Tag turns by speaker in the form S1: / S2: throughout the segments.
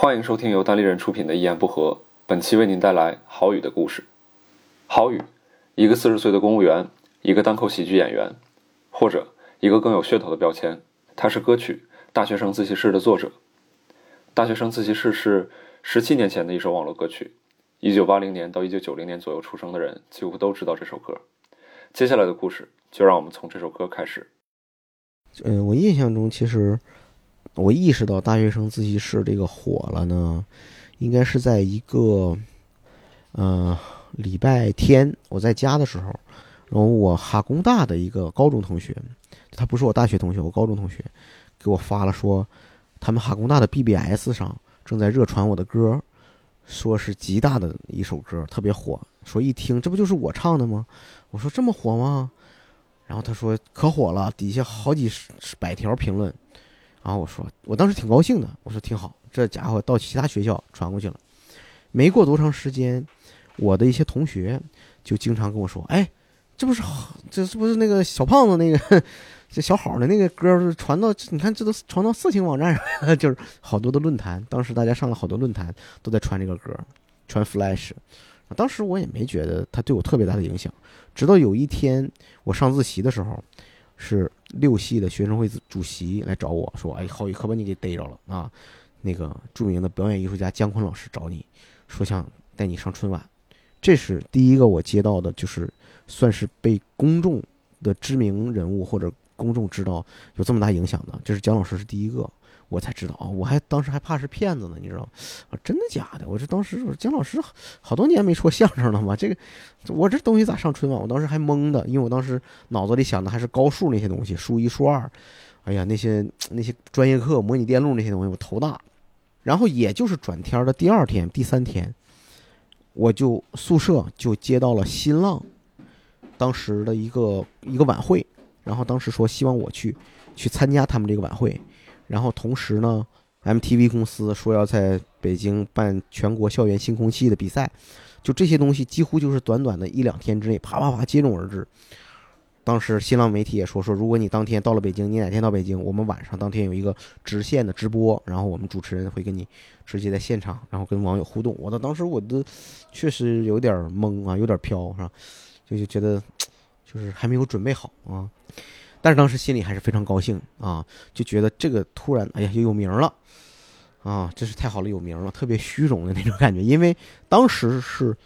S1: 欢迎收听由单立人出品的《一言不合》，本期为您带来郝宇的故事。郝宇，一个四十岁的公务员，一个单口喜剧演员，或者一个更有噱头的标签，他是歌曲《大学生自习室》的作者。《大学生自习室》是十七年前的一首网络歌曲，一九八零年到一九九零年左右出生的人几乎都知道这首歌。接下来的故事，就让我们从这首歌开始。
S2: 嗯，我印象中，其实我意识到大学生自习室这个火了呢，应该是在一个，呃，礼拜天我在家的时候，然后我哈工大的一个高中同学，他不是我大学同学，我高中同学，给我发了说，他们哈工大的 BBS 上正在热传我的歌，说是极大的一首歌，特别火，说一听这不就是我唱的吗？我说这么火吗？然后他说可火了，底下好几十百条评论。然后我说，我当时挺高兴的，我说挺好，这家伙到其他学校传过去了。没过多长时间，我的一些同学就经常跟我说：“哎，这不是这是不是那个小胖子那个 这小好的那个歌传到？你看这都传到色情网站上了，就是好多的论坛。当时大家上了好多论坛，都在传这个歌，传 Flash。当时我也没觉得他对我特别大的影响。直到有一天我上自习的时候，是六系的学生会主席来找我说：“哎，浩宇可把你给逮着了啊！那个著名的表演艺术家姜昆老师找你，说想带你上春晚。”这是第一个我接到的，就是算是被公众的知名人物或者公众知道有这么大影响的，这是姜老师是第一个。我才知道啊，我还当时还怕是骗子呢，你知道啊，真的假的？我这当时我说姜老师好多年没说相声了嘛，这个我这东西咋上春晚？我当时还懵的，因为我当时脑子里想的还是高数那些东西，数一数二，哎呀那些那些专业课模拟电路那些东西我头大。然后也就是转天的第二天、第三天，我就宿舍就接到了新浪当时的一个一个晚会，然后当时说希望我去去参加他们这个晚会。然后同时呢，MTV 公司说要在北京办全国校园新空气的比赛，就这些东西几乎就是短短的一两天之内，啪啪啪接踵而至。当时新浪媒体也说说，如果你当天到了北京，你哪天到北京，我们晚上当天有一个直线的直播，然后我们主持人会跟你直接在现场，然后跟网友互动。我的当时我都确实有点懵啊，有点飘是吧？就就觉得 就是还没有准备好啊。但是当时心里还是非常高兴啊，就觉得这个突然，哎呀，又有名了，啊，真是太好了，有名了，特别虚荣的那种感觉。因为当时是，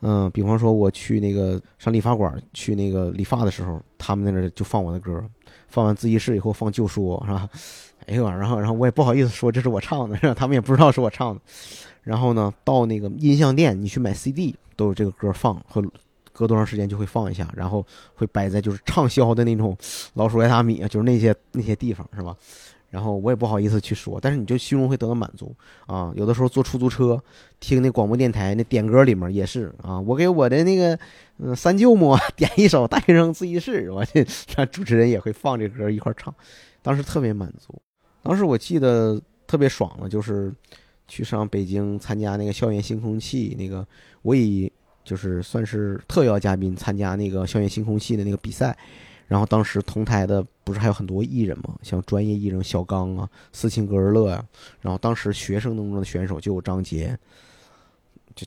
S2: 嗯，比方说我去那个上理发馆去那个理发的时候，他们在那就放我的歌，放完自习室以后放旧说，是吧？哎呦，然后然后我也不好意思说这是我唱的，他们也不知道是我唱的。然后呢，到那个音像店，你去买 CD 都有这个歌放和。隔多长时间就会放一下，然后会摆在就是畅销的那种老鼠爱大米啊，就是那些那些地方是吧？然后我也不好意思去说，但是你就心中会得到满足啊。有的时候坐出租车听那广播电台那点歌里面也是啊，我给我的那个嗯三舅母点一首《大学生自习室》，我这那主持人也会放这歌一块唱，当时特别满足。当时我记得特别爽的就是去上北京参加那个校园新空气那个，我以。就是算是特邀嘉宾参加那个校园星空系的那个比赛，然后当时同台的不是还有很多艺人嘛，像专业艺人小刚啊、斯琴格尔乐呀，然后当时学生当中的选手就有张杰，就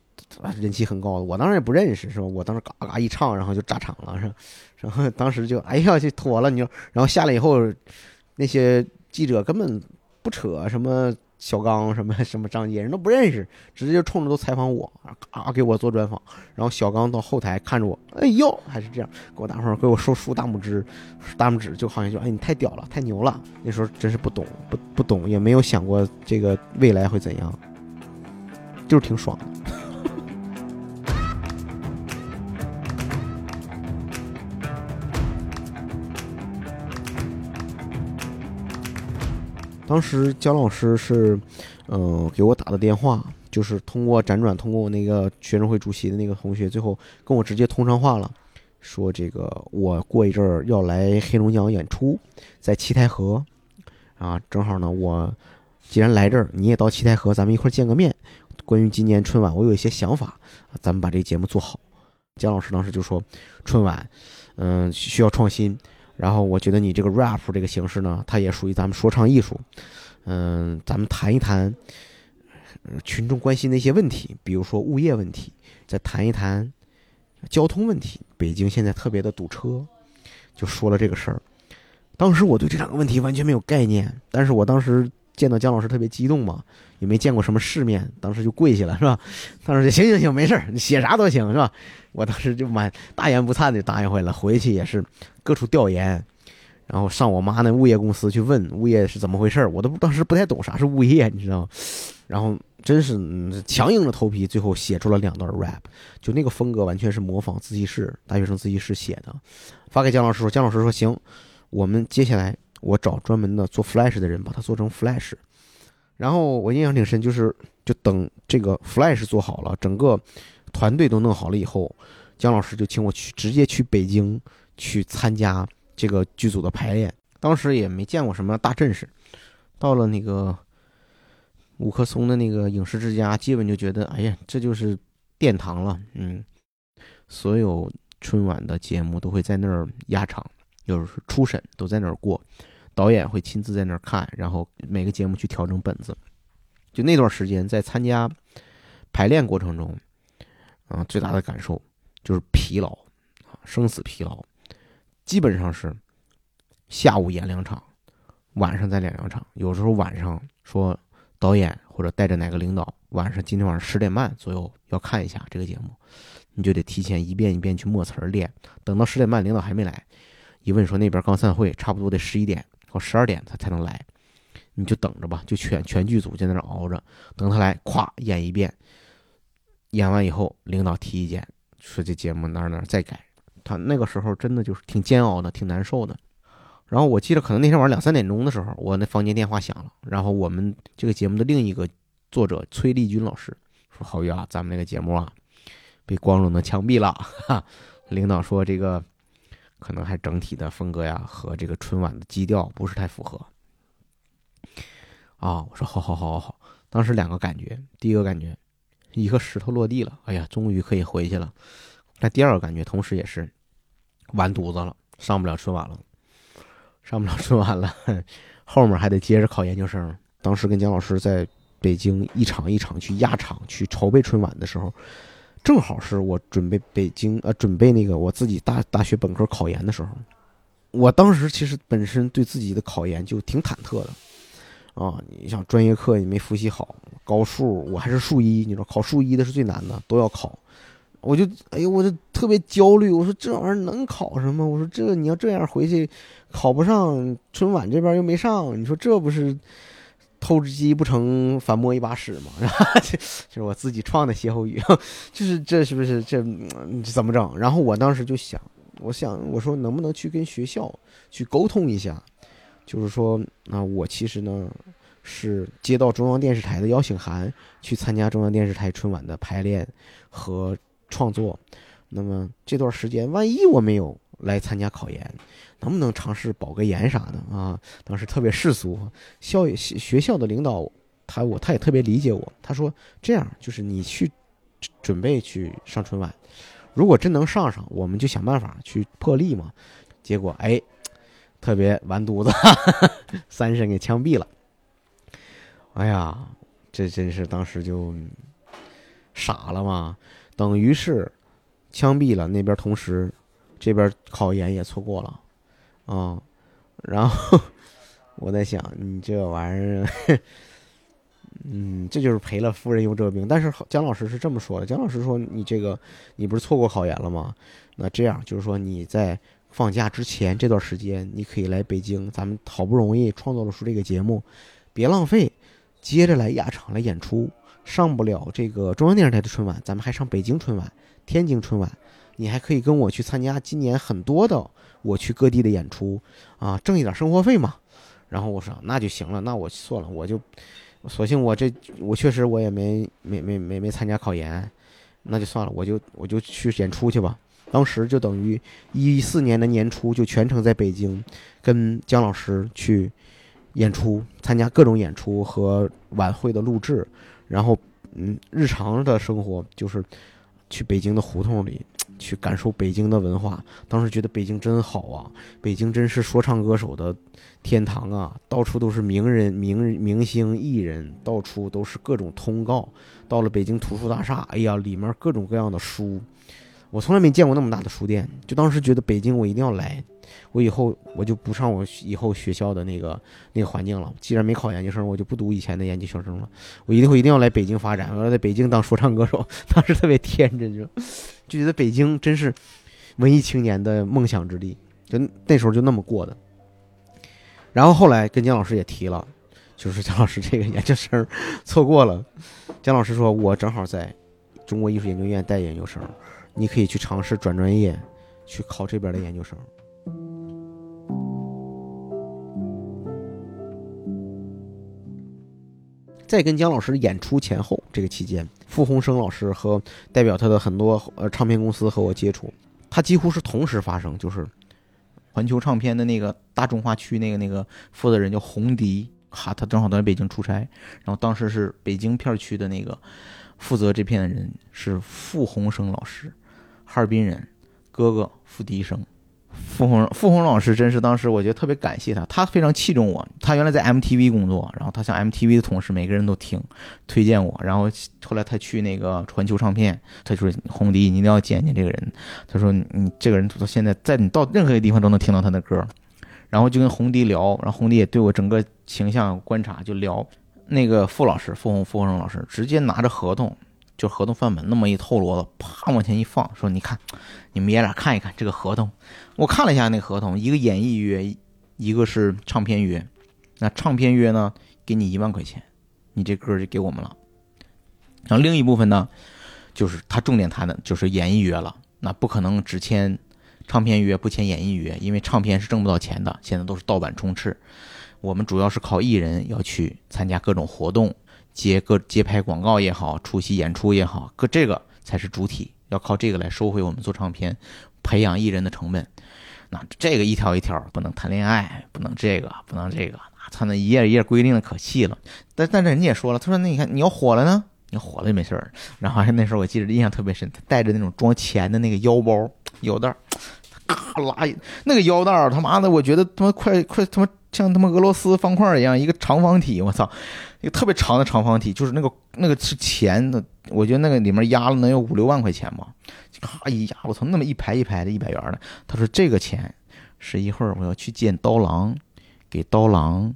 S2: 人气很高的。我当时也不认识，是吧？我当时嘎嘎一唱，然后就炸场了，是吧？然后当时就哎呀，就脱了你就，然后下来以后，那些记者根本不扯什么。小刚 什么什么张杰人都不认识，直接就冲着都采访我，啊给我做专访。然后小刚到后台看着我，哎呦还是这样，给我大伙给我竖竖大拇指，大拇指就好像就哎你太屌了，太牛了。那时候真是不懂不不懂，也没有想过这个未来会怎样，就是挺爽的。当时姜老师是，嗯，给我打的电话，就是通过辗转通过我那个学生会主席的那个同学，最后跟我直接通上话了，说这个我过一阵儿要来黑龙江演出，在七台河，啊，正好呢，我既然来这儿，你也到七台河，咱们一块儿见个面。关于今年春晚，我有一些想法，咱们把这节目做好。姜老师当时就说，春晚，嗯，需要创新。然后我觉得你这个 rap 这个形式呢，它也属于咱们说唱艺术，嗯，咱们谈一谈群众关心的一些问题，比如说物业问题，再谈一谈交通问题。北京现在特别的堵车，就说了这个事儿。当时我对这两个问题完全没有概念，但是我当时见到姜老师特别激动嘛，也没见过什么世面，当时就跪下了，是吧？当时就行行行，没事儿，你写啥都行，是吧？我当时就满大言不惭的答应回来了，回去也是各处调研，然后上我妈那物业公司去问物业是怎么回事，我都当时不太懂啥是物业，你知道吗？然后真是强硬着头皮，最后写出了两段 rap，就那个风格完全是模仿自习室大学生自习室写的，发给姜老师说，姜老师说行。我们接下来，我找专门的做 Flash 的人，把它做成 Flash。然后我印象挺深，就是就等这个 Flash 做好了，整个团队都弄好了以后，姜老师就请我去直接去北京去参加这个剧组的排练。当时也没见过什么大阵势，到了那个五棵松的那个影视之家，基本就觉得，哎呀，这就是殿堂了。嗯，所有春晚的节目都会在那儿压场。就是初审都在那儿过，导演会亲自在那儿看，然后每个节目去调整本子。就那段时间在参加排练过程中，啊，最大的感受就是疲劳，啊，生死疲劳。基本上是下午演两场，晚上再演两场。有时候晚上说导演或者带着哪个领导，晚上今天晚上十点半左右要看一下这个节目，你就得提前一遍一遍去默词儿练。等到十点半，领导还没来。一问说那边刚散会，差不多得十一点到十二点他才能来，你就等着吧，就全全剧组在那熬着，等他来，咵演一遍，演完以后领导提意见，说这节目哪哪再改，他那个时候真的就是挺煎熬的，挺难受的。然后我记得可能那天晚上两三点钟的时候，我那房间电话响了，然后我们这个节目的另一个作者崔丽君老师说：“郝宇啊，咱们那个节目啊被光荣的枪毙了。”哈，领导说这个。可能还整体的风格呀和这个春晚的基调不是太符合啊！我说好好好好好，当时两个感觉，第一个感觉一个石头落地了，哎呀，终于可以回去了。那第二个感觉，同时也是完犊子了，上不了春晚了，上不了春晚了，后面还得接着考研究生。当时跟姜老师在北京一场一场去压场去筹备春晚的时候。正好是我准备北京呃，准备那个我自己大大学本科考研的时候，我当时其实本身对自己的考研就挺忐忑的，啊，你像专业课你没复习好，高数我还是数一，你知道考数一的是最难的，都要考，我就哎呦，我就特别焦虑，我说这玩意儿能考什么？我说这你要这样回去，考不上春晚这边又没上，你说这不是？偷只鸡不成反摸一把屎嘛，是吧？就是我自己创的歇后语，就是这是不是这怎么整？然后我当时就想，我想我说能不能去跟学校去沟通一下，就是说啊，我其实呢是接到中央电视台的邀请函，去参加中央电视台春晚的排练和创作。那么这段时间，万一我没有来参加考研。能不能尝试保个研啥的啊？当时特别世俗，校学校的领导他我他也特别理解我。他说这样就是你去准备去上春晚，如果真能上上，我们就想办法去破例嘛。结果哎，特别完犊子，三审给枪毙了。哎呀，这真是当时就傻了嘛，等于是枪毙了那边，同时这边考研也错过了。啊，然后我在想，你这玩意儿，嗯，这就是赔了夫人又折兵。但是姜老师是这么说的：姜老师说，你这个你不是错过考研了吗？那这样就是说，你在放假之前这段时间，你可以来北京，咱们好不容易创作了出这个节目，别浪费，接着来压场来演出。上不了这个中央电视台的春晚，咱们还上北京春晚、天津春晚，你还可以跟我去参加今年很多的。我去各地的演出，啊，挣一点生活费嘛。然后我说那就行了，那我算了，我就索性我这我确实我也没没没没没参加考研，那就算了，我就我就去演出去吧。当时就等于一四年的年初就全程在北京跟姜老师去演出，参加各种演出和晚会的录制。然后嗯，日常的生活就是去北京的胡同里
S3: 去感受北京的文化。当时觉得北京真好啊，北京真是说唱歌手的天堂啊，到处都是名人、名明星、艺人，到处都是各种通告。到了北京图书大厦，哎呀，里面各种各样的书，我从来没见过那么大的书店。就当时觉得北京，我一定要来。我以后我就不上我以后学校的那个那个环境了。既然没考研究生，我就不读以前的研究生了。我一定会一定要来北京发展，我要在北京当说唱歌手。当时特别天真，就就觉得北京真是文艺青年的梦想之地。就那时候就那么过的。然后后来跟姜老师也提了，就是姜老师这个研究生错过了。姜老师说：“我正好在中国艺术研究院带研究生，你可以去尝试转专业，去考这边的研究生。”在跟姜老师演出前后这个期间，傅红生老师和代表他的很多呃唱片公司和我接触，他几乎是同时发生。就是环球唱片的那个大中华区那个那个负责人叫洪迪，哈，他正好在北京出差，然后当时是北京片区的那个负责这片的人是傅红生老师，哈尔滨人，哥哥付笛声。傅红傅红老师真是当时我觉得特别感谢他，他非常器重我。他原来在 MTV 工作，然后他向 MTV 的同事每个人都听推荐我。然后后来他去那个环球唱片，他说红迪你一定要见见这个人。他说你这个人到现在在你到任何一个地方都能听到他的歌。然后就跟红迪聊，然后红迪也对我整个形象观察就聊。那个傅老师傅红傅红生老师直接拿着合同。就合同范本那么一透罗子，啪往前一放，说：“你看，你们爷俩看一看这个合同。”我看了一下那合同，一个演艺约，一个是唱片约。那唱片约呢，给你一万块钱，你这歌就给我们了。然后另一部分呢，就是他重点谈的就是演艺约了。那不可能只签唱片约不签演艺约，因为唱片是挣不到钱的，现在都是盗版充斥。我们主要是靠艺人要去参加各种活动。接个接拍广告也好，出席演出也好，各这个才是主体，要靠这个来收回我们做唱片、培养艺人的成本。那这个一条一条不能谈恋爱，不能这个，不能这个，他那一页一页规定的可细了。但但是人家也说了，他说那你看你要火了呢，你火了就没事儿。然后那时候我记得印象特别深，他带着那种装钱的那个腰包腰带，咔拉那个腰带他妈的，我觉得他妈快快他妈。像他妈俄罗斯方块一样，一个长方体，我操，一个特别长的长方体，就是那个那个是钱的，我觉得那个里面压了能有五六万块钱吧，咔一压，我操，那么一排一排的一百元的。他说这个钱是一会儿我要去见刀郎，给刀郎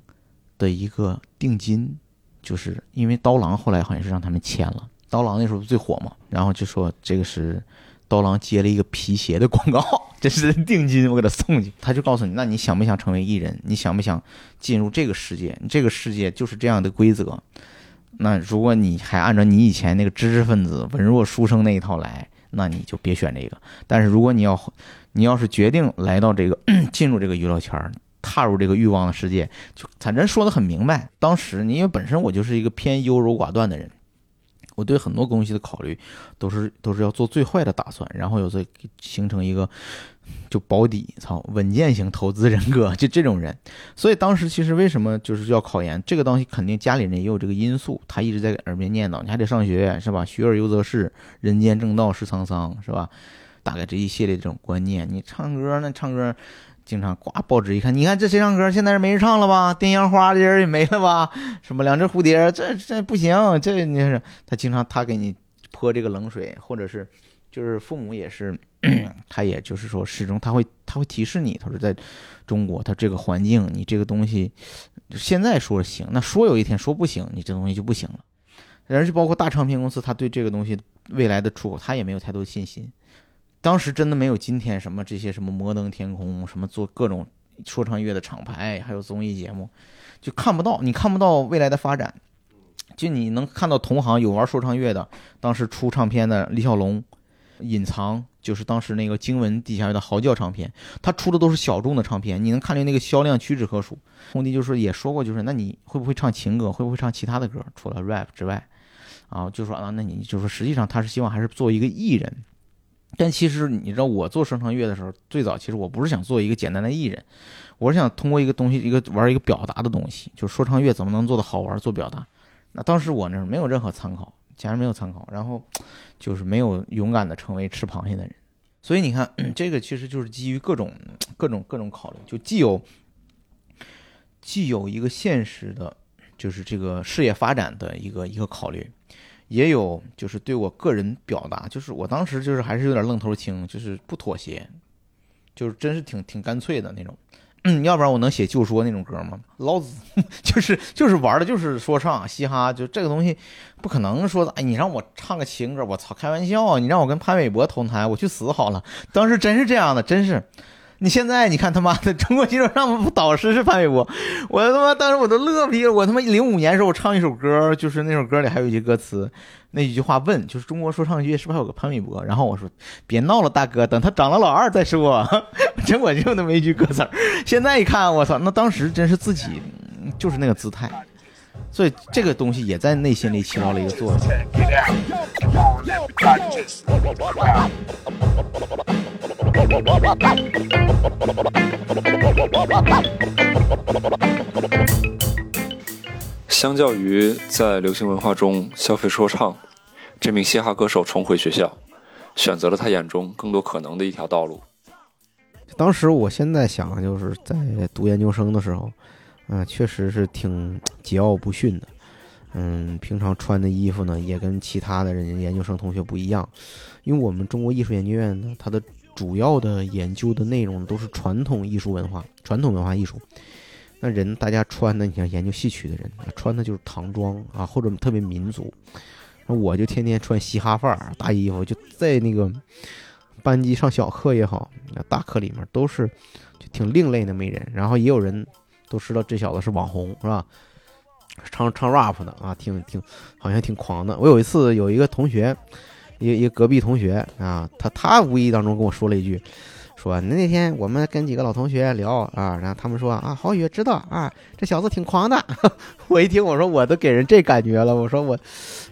S3: 的一个定金，就是因为刀郎后来好像是让他们签了，刀郎那时候最火嘛，然后就说这个是。刀郎接了一个皮鞋的广告，这是定金，我给他送去。他就告诉你，那你想不想成为艺人？你想不想进入这个世界？这个世界就是这样的规则。那如果你还按照你以前那个知识分子、文弱书生那一套来，那你就别选这个。但是如果你要，你要是决定来到这个 进入这个娱乐圈，踏入这个欲望的世界，就反正说的很明白。当时你因为本身我就是一个偏优柔寡断的人。我对很多东西的考虑，都是都是要做最坏的打算，然后有再形成一个就保底，操，稳健型投资人格，就这种人。所以当时其实为什么就是要考研，这个东西肯定家里人也有这个因素，他一直在耳边念叨，你还得上学是吧？学而优则仕，人间正道是沧桑是吧？大概这一系列这种观念，你唱歌那唱歌。经常挂报纸一看，你看这谁唱歌？现在是没人唱了吧？电烟花的人也没了吧？什么两只蝴蝶？这这不行，这你是他经常他给你泼这个冷水，或者是就是父母也是，他也就是说始终他会他会提示你，他说在中国他这个环境，你这个东西现在说行，那说有一天说不行，你这东西就不行了。而且包括大唱片公司，他对这个东西未来的出口，他也没有太多信心。当时真的没有今天什么这些什么摩登天空，什么做各种说唱乐的厂牌，还有综艺节目，就看不到，你看不到未来的发展。就你能看到同行有玩说唱乐的，当时出唱片的李小龙，隐藏就是当时那个经文底下的嚎叫唱片，他出的都是小众的唱片，你能看见那个销量屈指可数。红迪就是也说过，就是那你会不会唱情歌，会不会唱其他的歌，除了 rap 之外，啊，就说啊，那你就说实际上他是希望还是做一个艺人。但其实你知道，我做说唱乐的时候，最早其实我不是想做一个简单的艺人，我是想通过一个东西，一个玩一个表达的东西，就说唱乐怎么能做的好玩，做表达。那当时我那没有任何参考，简直没有参考，然后就是没有勇敢的成为吃螃蟹的人。所以你看，这个其实就是基于各种各种各种考虑，就既有既有一个现实的，就是这个事业发展的一个一个考虑，也有就是对我个人表达，就是我当时就是还是有点愣头青，就是不妥协，就是真是挺挺干脆的那种。嗯，要不然我能写旧说那种歌吗？老子 就是就是玩的，就是说唱、嘻哈，就这个东西不可能说的，哎，你让我唱个情歌，我操，开玩笑，你让我跟潘玮柏同台，我去死好了。当时真是这样的，真是。你现在你看他妈的中国金说唱导师是潘玮柏，我他妈当时我都乐逼了。我他妈零五年时候我唱一首歌，就是那首歌里还有一句歌词。那一句话问就是中国说唱界是不是还有个潘玮柏？然后我说别闹了，大哥，等他长了老二再说。真我就那么一句歌词。现在一看，我操，那当时真是自己就是那个姿态，所以这个东西也在内心里起到了一个作用。
S1: 相较于在流行文化中消费说唱，这名嘻哈歌手重回学校，选择了他眼中更多可能的一条道路。
S2: 当时我现在想，就是在读研究生的时候，嗯，确实是挺桀骜不驯的。嗯，平常穿的衣服呢，也跟其他的人研究生同学不一样，因为我们中国艺术研究院呢，它的主要的研究的内容都是传统艺术文化、传统文化艺术。那人大家穿的，你像研究戏曲的人，穿的就是唐装啊，或者特别民族。那我就天天穿嘻哈范儿大衣服，就在那个班级上小课也好，大课里面都是就挺另类的美人。然后也有人都知道这小子是网红，是吧？唱唱 rap 的啊，挺挺好像挺狂的。我有一次有一个同学，一一隔壁同学啊，他他无意当中跟我说了一句。说那那天我们跟几个老同学聊啊，然后他们说啊，郝宇知道啊，这小子挺狂的。我一听，我说我都给人这感觉了，我说我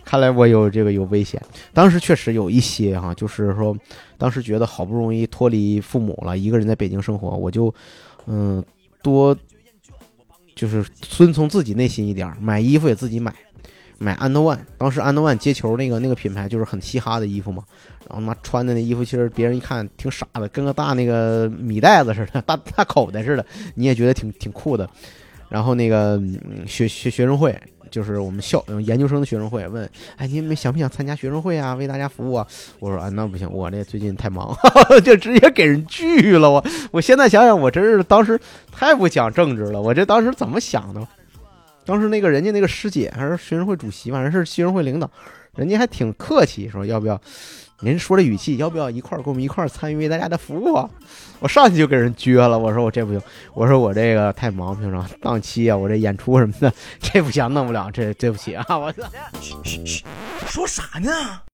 S2: 看来我有这个有危险。当时确实有一些哈，就是说当时觉得好不容易脱离父母了，一个人在北京生活，我就嗯多就是遵从自己内心一点，买衣服也自己买。买安德万，当时安德万接球那个那个品牌就是很嘻哈的衣服嘛，然后他妈穿的那衣服，其实别人一看挺傻的，跟个大那个米袋子似的，大大口袋似的，你也觉得挺挺酷的。然后那个学学学生会，就是我们校研究生的学生会，问，哎，你们想不想参加学生会啊？为大家服务啊？我说啊，那不行，我这最近太忙，就直接给人拒了。我我现在想想，我真是当时太不讲政治了。我这当时怎么想的？当时那个人家那个师姐还是学生会主席，反正是学生会领导，人家还挺客气，说要不要？您说这语气，要不要一块儿跟我们一块儿参与为大家的服务啊？我上去就给人撅了，我说我这不行，我说我这个太忙，平常档期啊，我这演出什么的，这不行，弄不了，这对不起啊，我操！
S4: 嘘嘘嘘，说啥呢？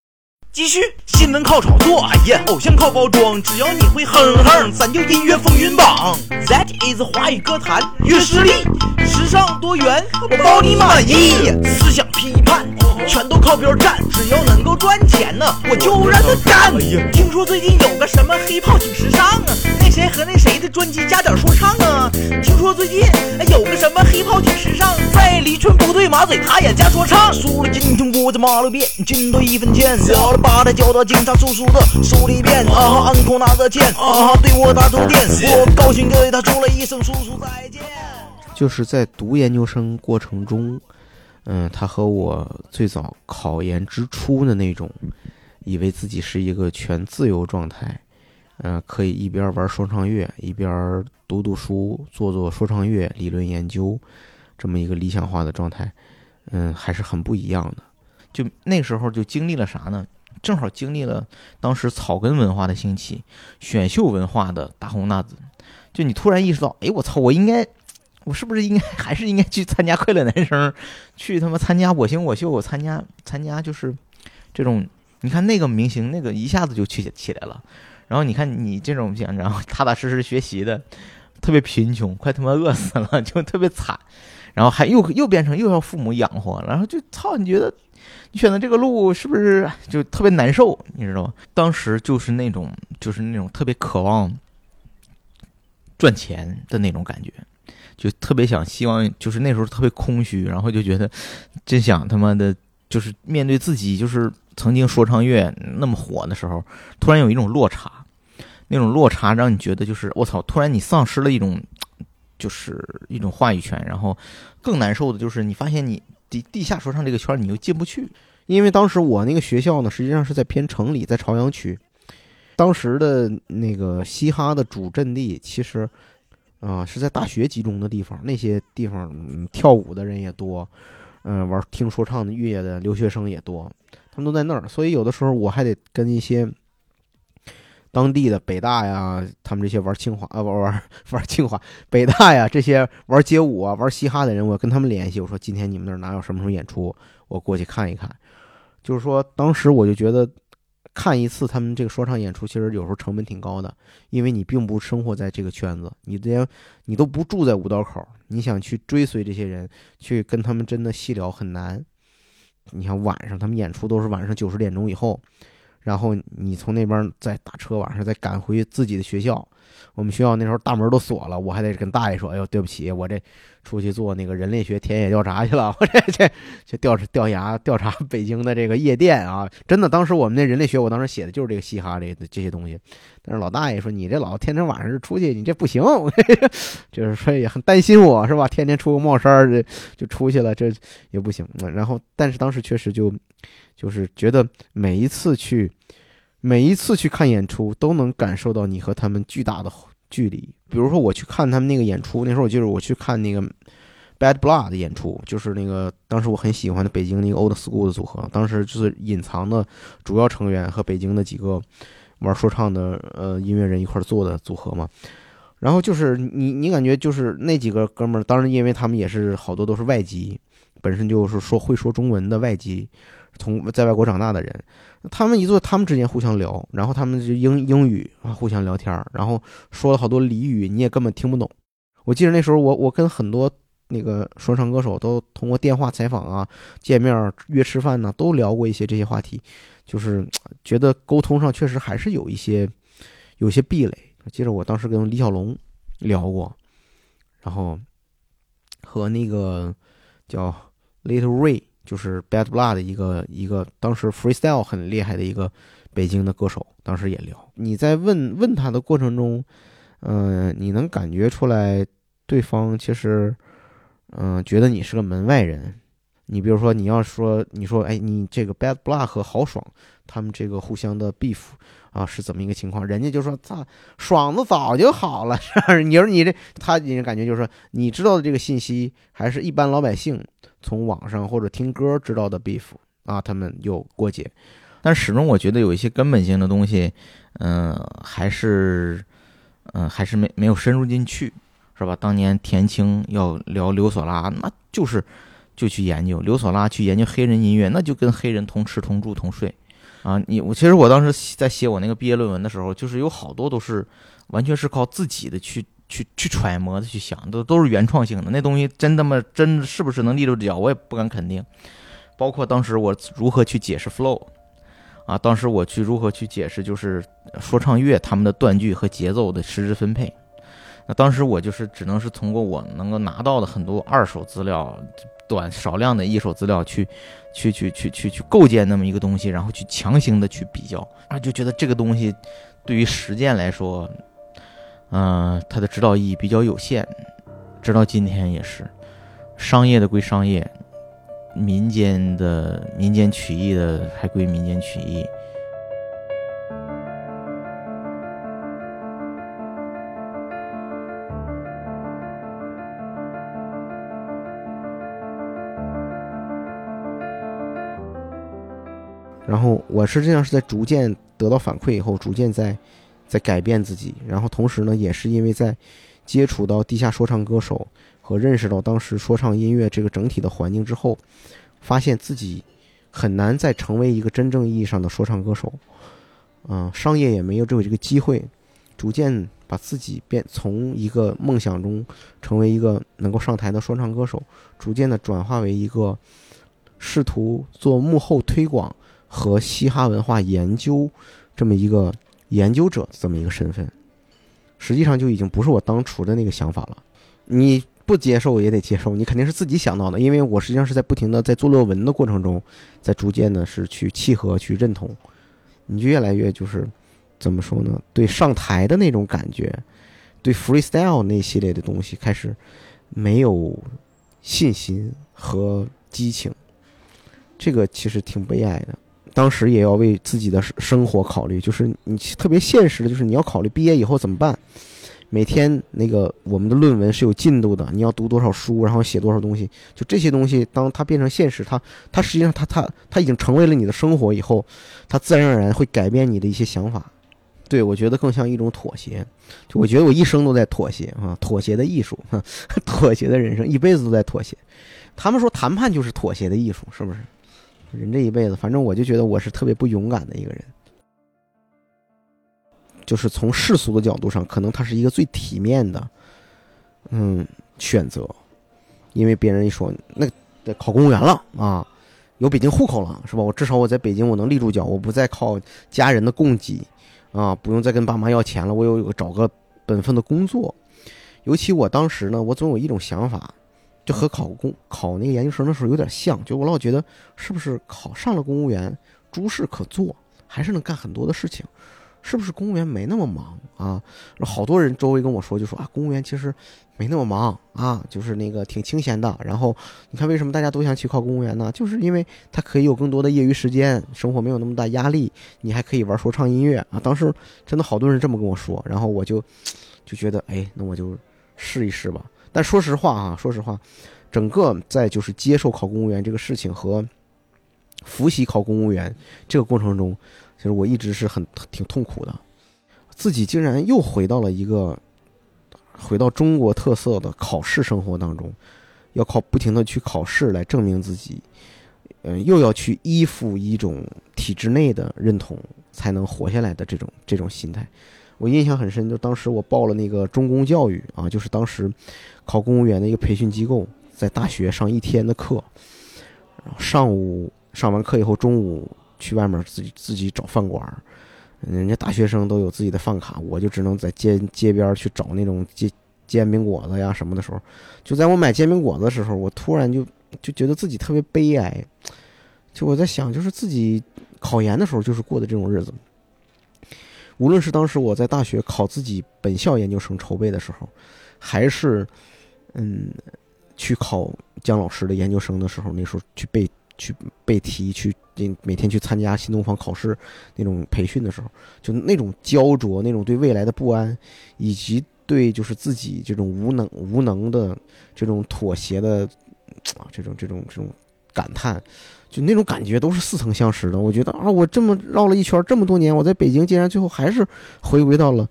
S4: 继续，新闻靠炒作，哎呀，偶像靠包装，只要你会哼哼，咱就音乐风云榜。That is 华语歌坛乐实力，时尚多元，我包你满意。思想批判，全都靠边站，只要能够赚钱呢，我就让他干。听说最近有个什么黑炮挺时尚啊，那谁和那谁的专辑加点说唱啊。听说最近有个什么黑炮挺时尚，在李春不对马嘴，他也加说唱。输了今天我在马路边，军队一分钱。把他叫到警察叔叔的手里边，啊哈，暗口拿着剑，啊哈，对我打手电，我高兴给他说了一声叔叔再见。
S2: 就是在读研究生过程中，嗯，他和我最早考研之初的那种，以为自己是一个全自由状态，嗯，可以一边玩说唱乐，一边读读书，做做说唱乐理论研究，这么一个理想化的状态，嗯，还是很不一样的。
S3: 就那时候就经历了啥呢？正好经历了当时草根文化的兴起，选秀文化的大红大紫，就你突然意识到，哎，我操，我应该，我是不是应该 还是应该去参加快乐男生，去他妈参加我行我秀，我参加参加就是这种，你看那个明星那个一下子就去起来了，然后你看你这种然后踏踏实实学习的，特别贫穷，快他妈饿死了，就特别惨，然后还又又变成又要父母养活，然后就操，你觉得？你选择这个路是不是就特别难受？你知道吗？当时就是那种，就是那种特别渴望赚钱的那种感觉，就特别想希望，就是那时候特别空虚，然后就觉得真想他妈的，就是面对自己，就是曾经说唱乐那么火的时候，突然有一种落差，那种落差，让你觉得就是我操，突然你丧失了一种就是一种话语权，然后更难受的就是你发现你地地下说唱这个圈你又进不去，
S2: 因为当时我那个学校呢，实际上是在偏城里，在朝阳区。当时的那个嘻哈的主阵地，其实啊、是在大学集中的地方，那些地方、跳舞的人也多，嗯、玩听说唱的乐业的留学生也多，他们都在那儿。所以有的时候我还得跟一些当地的北大呀，他们这些玩清华啊，玩玩玩清华、北大呀这些玩街舞啊、玩嘻哈的人，我跟他们联系，我说今天你们那儿哪有什么什么演出，我过去看一看。就是说，当时我就觉得，看一次他们这个说唱演出，其实有时候成本挺高的，因为你并不生活在这个圈子，你连你都不住在五道口，你想去追随这些人，去跟他们真的细聊很难。你看晚上他们演出都是晚上九十点钟以后，然后你从那边再打车，晚上再赶回自己的学校。我们学校那时候大门都锁了，我还得跟大爷说：“哎呦，对不起，我这出去做那个人类学田野调查去了，我这这这调查调查调 查北京的这个夜店啊！真的，当时我们那人类学，我当时写的就是这个嘻哈这这些东西。但是老大爷说：“你这老天天晚上出去，你这不行。”就是说也很担心我是吧？天天出个帽衫儿就出去了，这也不行。然后，但是当时确实就就是觉得每一次去。每一次去看演出，都能感受到你和他们巨大的距离。比如说，我去看他们那个演出，那时候我记得我去看那个 Bad Blood 的演出，就是那个当时我很喜欢的北京那个 Old School 的组合，当时就是隐藏的主要成员和北京的几个玩说唱的呃音乐人一块做的组合嘛。然后就是你你感觉就是那几个哥们儿，当然因为他们也是好多都是外籍，本身就是说会说中文的外籍，从在外国长大的人。他们一坐，他们之间互相聊，然后他们就英英语啊互相聊天，然后说了好多俚语，你也根本听不懂。我记得那时候我我跟很多那个说唱歌手都通过电话采访啊、见面约吃饭呢，都聊过一些这些话题，就是 觉得沟通上确实还是有一些有些壁垒。我记得我当时跟李小龙聊过，然后和那个叫 Little Ray。就是 Bad Blood 的一个一个当时 freestyle 很厉害的一个北京的歌手，当时也聊。你在问问他的过程中，嗯、你能感觉出来对方其实，嗯、觉得你是个门外人。你比如说，你要说你说，哎，你这个 Bad Blood 和豪爽他们这个互相的 beef 啊是怎么一个情况？人家就说，操，爽子早就好了。是 吧你说你这他，你感觉就是说，你知道的这个信息，还是一般老百姓。从网上或者听歌知道的 beef 啊，他们有过节，
S3: 但始终我觉得有一些根本性的东西，嗯、还是，嗯、还是没没有深入进去，是吧？当年田青要聊刘索拉，那就是就去研究刘索拉，去研究黑人音乐，那就跟黑人同吃同住同睡，啊，你我其实我当时在写我那个毕业论文的时候，就是有好多都是完全是靠自己的去。去去揣摩的去想，都都是原创性的。那东西真他妈真是不是能立住脚，我也不敢肯定。包括当时我如何去解释 flow，啊，当时我去如何去解释就是说唱乐他们的断句和节奏的实质分配。那当时我就是只能是通过我能够拿到的很多二手资料、短少量的一手资料去去去去去去构建那么一个东西，然后去强行的去比较啊，就觉得这个东西对于实践来说。嗯、它的指导意义比较有限，直到今天也是。商业的归商业，民间的民间曲艺的还归民间曲艺。
S2: 然后我实际上是在逐渐得到反馈以后，逐渐在在改变自己。然后同时呢，也是因为在接触到地下说唱歌手和认识到当时说唱音乐这个整体的环境之后，发现自己很难再成为一个真正意义上的说唱歌手。嗯、商业也没有这个这个机会，逐渐把自己变从一个梦想中成为一个能够上台的说唱歌手，逐渐的转化为一个试图做幕后推广。和嘻哈文化研究这么一个研究者这么一个身份，实际上就已经不是我当初的那个想法了。你不接受也得接受，你肯定是自己想到的。因为我实际上是在不停的在做论文的过程中，在逐渐的是去契合、去认同，你就越来越就是怎么说呢？对上台的那种感觉，对 freestyle 那系列的东西开始没有信心和激情，这个其实挺悲哀的。当时也要为自己的生活考虑，就是你特别现实的，就是你要考虑毕业以后怎么办。每天那个我们的论文是有进度的，你要读多少书，然后写多少东西，就这些东西，当它变成现实，它它实际上它它它已经成为了你的生活以后，它自然而然会改变你的一些想法。对我觉得更像一种妥协，就我觉得我一生都在妥协啊，妥协的艺术，妥协的人生，一辈子都在妥协。他们说谈判就是妥协的艺术，是不是？人这一辈子，反正我就觉得我是特别不勇敢的一个人。就是从世俗的角度上，可能他是一个最体面的，嗯，选择，因为别人一说那得考公务员了啊，有北京户口了是吧？我至少我在北京我能立住脚，我不再靠家人的供给啊，不用再跟爸妈要钱了，我有有找个本分的工作。尤其我当时呢，我总有一种想法，就和考公考那个研究生的时候有点像，就我老觉得是不是考上了公务员，诸事可做，还是能干很多的事情。是不是公务员没那么忙啊？好多人周围跟我说，就说啊，公务员其实没那么忙啊，就是那个挺清闲的。然后你看，为什么大家都想去考公务员呢？就是因为他可以有更多的业余时间，生活没有那么大压力，你还可以玩说唱音乐啊。当时真的好多人这么跟我说，然后我就就觉得，哎，那我就试一试吧。但说实话啊，说实话，整个在就是接受考公务员这个事情和复习考公务员这个过程中。其实我一直是很挺痛苦的，自己竟然又回到了一个回到中国特色的考试生活当中，要靠不停的去考试来证明自己，嗯，又要去依附一种体制内的认同才能活下来的这种这种心态，我印象很深。就当时我报了那个中公教育啊，就是当时考公务员的一个培训机构，在大学上一天的课，然后上午上完课以后，中午。去外面自己自己找饭馆人家大学生都有自己的饭卡，我就只能在街街边去找那种煎煎饼果子呀什么的时候，就在我买煎饼果子的时候，我突然就就觉得自己特别悲哀。就我在想，就是自己考研的时候就是过的这种日子。无论是当时我在大学考自己本校研究生筹备的时候，还是嗯去考姜老师的研究生的时候，那时候去背。去背题，去每天去参加新东方考试那种培训的时候，就那种焦灼，那种对未来的不安，以及对就是自己这种无能无能的这种妥协的啊，这种这种这种感叹，就那种感觉都是似曾相识的。我觉得啊，我这么绕了一圈这么多年，我在北京竟然最后还是回归到了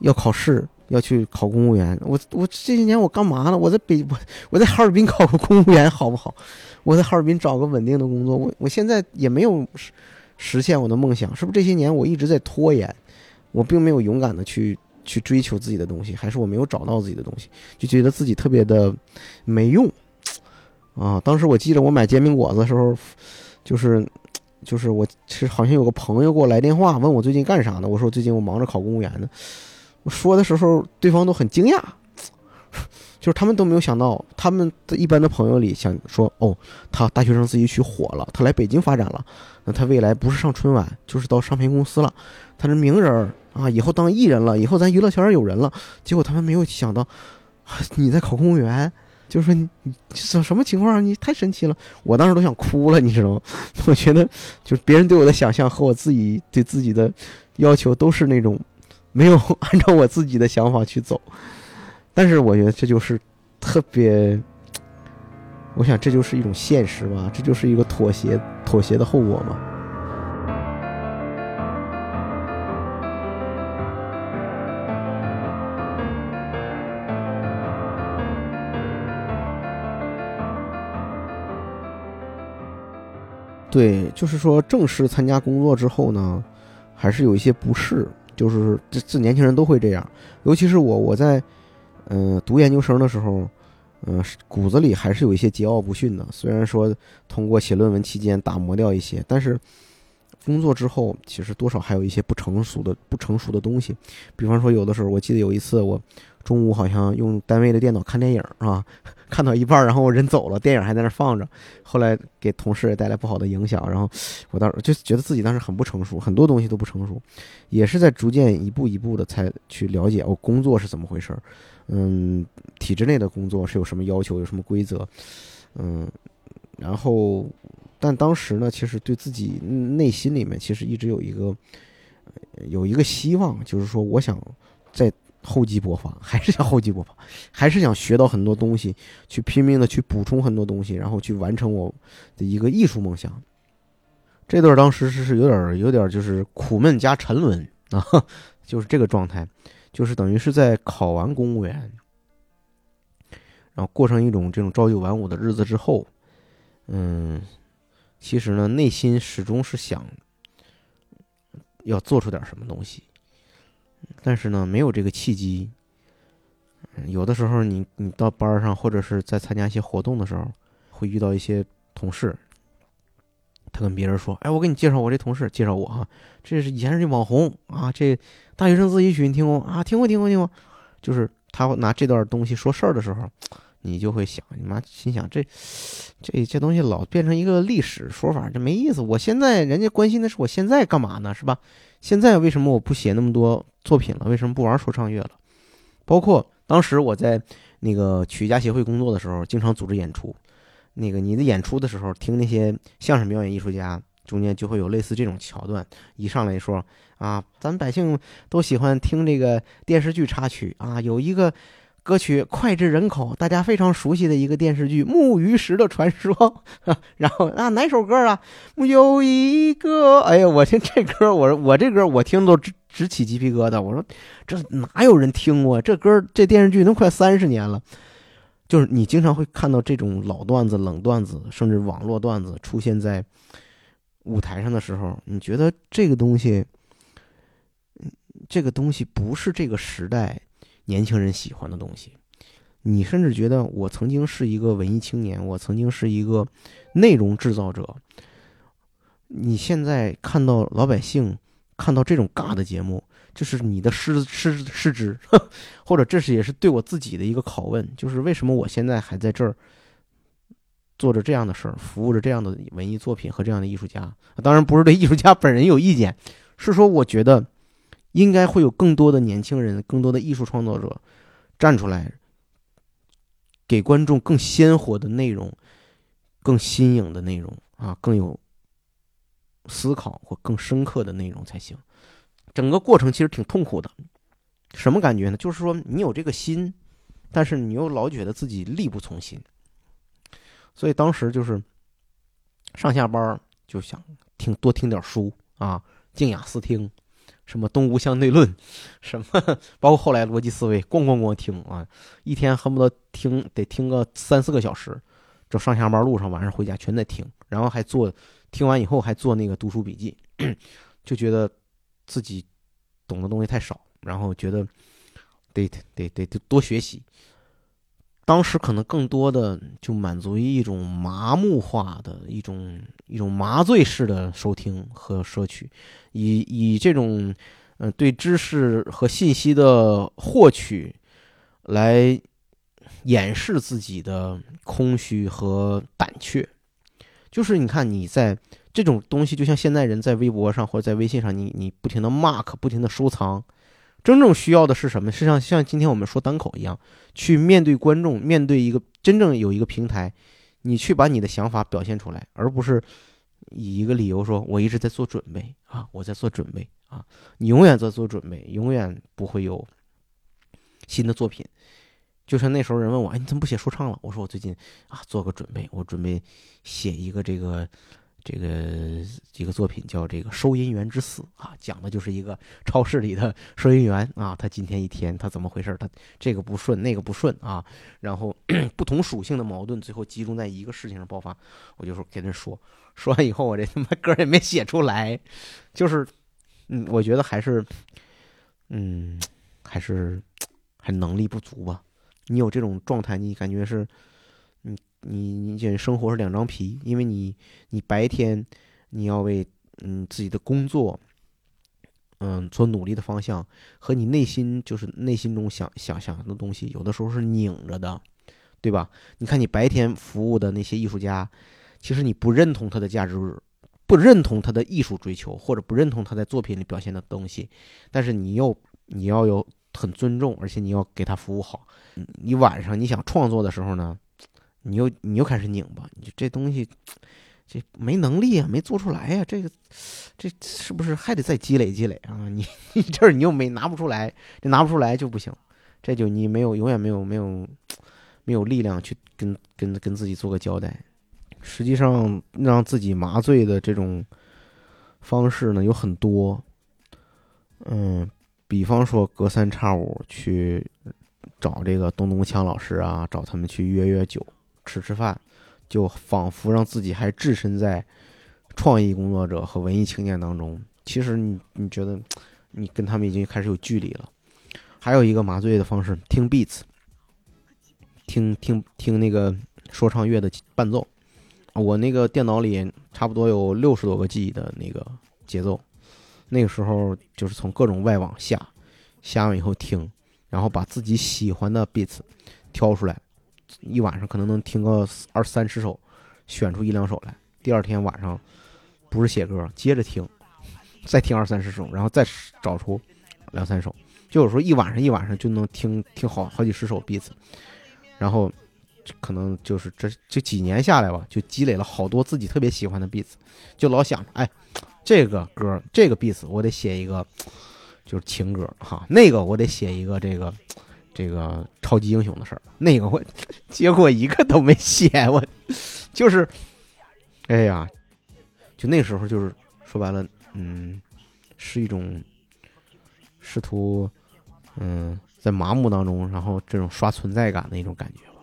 S2: 要考试。要去考公务员，我我这些年我干嘛呢？我在北我我在哈尔滨考个公务员好不好？我在哈尔滨找个稳定的工作，我我现在也没有实实现我的梦想，是不是这些年我一直在拖延？我并没有勇敢的去去追求自己的东西，还是我没有找到自己的东西，就觉得自己特别的没用啊！当时我记得我买煎饼果子的时候，就是就是我是好像有个朋友给我来电话问我最近干啥呢？我说最近我忙着考公务员呢。我说的时候，对方都很惊讶，就是他们都没有想到，他们的一般的朋友里想说，哦，他大学生自己去火了，他来北京发展了，那他未来不是上春晚，就是到唱片公司了，他是名人啊，以后当艺人了，以后咱娱乐圈有人了。结果他们没有想到，你在考公务员，就是说你什什么情况？你太神奇了，我当时都想哭了，你知道吗？我觉得，就是别人对我的想象和我自己对自己的要求都是那种。没有 按照我自己的想法去走，但是我觉得这就是特别，我想这就是一种现实吧，这就是一个妥协，妥协的后果嘛。对，就是说正式参加工作之后呢，还是有一些不适。就是这这年轻人都会这样，尤其是我，我在，嗯，读研究生的时候，嗯，骨子里还是有一些桀骜不驯的。虽然说通过写论文期间打磨掉一些，但是工作之后，其实多少还有一些不成熟的、不成熟的东西。比方说，有的时候，我记得有一次，我中午好像用单位的电脑看电影，啊？看到一半，然后人走了，电影还在那放着，后来给同事也带来不好的影响，然后我当时就觉得自己当时很不成熟，很多东西都不成熟，也是在逐渐一步一步的才去了解哦，工作是怎么回事儿，嗯，体制内的工作是有什么要求，有什么规则，嗯，然后，但当时呢，其实对自己内心里面其实一直有一个有一个希望，就是说我想在厚积薄发，还是想厚积薄发，还是想学到很多东西，去拼命的去补充很多东西，然后去完成我的一个艺术梦想。这段当时是是有点有点就是苦闷加沉沦 啊，就是这个状态，就是等于是在考完公务员，然后过上一种这种朝九晚五的日子之后，嗯，其实呢，内心始终是想要做出点什么东西，但是呢，没有这个契机。有的时候你，你到班上，或者是在参加一些活动的时候，会遇到一些同事，他跟别人说：“哎，我给你介绍我这同事，介绍我哈，这是以前是网红啊，这大学生自习曲你听过啊？听过，听过，听过。”就是他拿这段东西说事儿的时候，你就会想，你妈心想这这这东西老变成一个历史说法，这没意思。我现在人家关心的是我现在干嘛呢，是吧？现在为什么我不写那么多作品了？为什么不玩说唱乐了？包括当时我在那个曲家协会工作的时候，经常组织演出。那个你的演出的时候，听那些相声表演艺术家，中间就会有类似这种桥段，一上来说啊，咱们百姓都喜欢听这个电视剧插曲啊，有一个歌曲脍炙人口，大家非常熟悉的一个电视剧《木鱼石的传说》然后啊，哪首歌啊？有一个，哎呀，我听这歌，我我这歌我听都直起鸡皮疙瘩。我说这哪有人听过这歌？这电视剧都快三十年了。就是你经常会看到这种老段子、冷段子，甚至网络段子出现在舞台上的时候，你觉得这个东西，这个东西不是这个时代年轻人喜欢的东西。你甚至觉得我曾经是一个文艺青年，我曾经是一个内容制造者。你现在看到老百姓看到这种尬的节目，就是你的失失失职，或者这是也是对我自己的一个拷问，就是为什么我现在还在这儿做着这样的事儿，服务着这样的文艺作品和这样的艺术家？当然不是对艺术家本人有意见，是说我觉得应该会有更多的年轻人，更多的艺术创作者站出来，给观众更鲜活的内容，更新颖的内容啊，更有思考或更深刻的内容才行。整个过程其实挺痛苦的，什么感觉呢？就是说你有这个心，但是你又老觉得自己力不从心，所以当时就是上下班就想听多听点书啊，静雅思听，什么《东吴相对论》，什么包括后来逻辑思维，咣咣咣听啊，一天恨不得听得听个三四个小时，就上下班路上晚上回家全在听，然后还做听完以后还做那个读书笔记，就觉得。自己懂的东西太少，然后觉得得得得得多学习。当时可能更多的就满足于一种麻木化的一种一种麻醉式的收听和摄取，以以这种嗯对知识和信息的获取来掩饰自己的空虚和胆怯。就是你看你在。这种东西就像现在人在微博上或者在微信上，你你不停的 mark，不停的收藏，真正需要的是什么？是像像今天我们说单口一样，去面对观众，面对一个真正有一个平台，你去把你的想法表现出来，而不是以一个理由说我一直在做准备啊，我在做准备啊，你永远在做准备，永远不会有新的作品。就像那时候人问我，哎，你怎么不写说唱了？我说我最近啊做个准备，我准备写一个这个。这个一个作品叫这个收银员之死啊，讲的就是一个超市里的收银员啊，他今天一天他怎么回事？他这个不顺，那个不顺啊，然后 不同属性的矛盾最后集中在一个事情上爆发。我就说跟人说，说完以后我这他妈歌也没写出来，就是嗯，我觉得还是嗯，还是还能力不足吧。你有这种状态，你感觉是。你你觉得生活是两张皮，因为你你白天你要为嗯自己的工作嗯做努力的方向，和你内心就是内心中想想想的东西，有的时候是拧着的，对吧？你看你白天服务的那些艺术家，其实你不认同他的价值，不认同他的艺术追求，或者不认同他在作品里表现的东西，但是你又你要有很尊重，而且你要给他服务好。你晚上你想创作的时候呢，你又你又开始拧巴，你这东西这没能力啊，没做出来呀、这个这是不是还得再积累积累啊？你你这儿你又没拿不出来，这拿不出来就不行，这就你没有永远没有没有没有力量去跟跟跟自己做个交代。实际上，让自己麻醉的这种方式呢有很多，嗯，比方说隔三差五去找这个东东强老师啊，找他们去约约酒、吃吃饭，就仿佛让自己还置身在创意工作者和文艺青年当中。其实你你觉得你跟他们已经开始有距离了。还有一个麻醉的方式，听 beats，听听听那个说唱乐的伴奏。我那个电脑里差不多有六十多个 G 的那个节奏，那个时候就是从各种外网下，下完以后听，然后把自己喜欢的 beats 挑出来，一晚上可能能听个二三十首，选出一两首来。第二天晚上不是写歌，接着听，再听二三十首，然后再找出两三首，就有时候一晚上一晚上就能听听好好几十首 beats，然后。可能就是这这几年下来吧，就积累了好多自己特别喜欢的 beats，就老想着，哎，这个歌这个 beat 我得写一个，就是情歌哈，那个我得写一个这个这个超级英雄的事儿，那个我结果一个都没写，我 就是，哎呀，就那时候就是说白了，嗯，是一种试图，嗯，在麻木当中，然后这种刷存在感的一种感觉。
S4: 吧，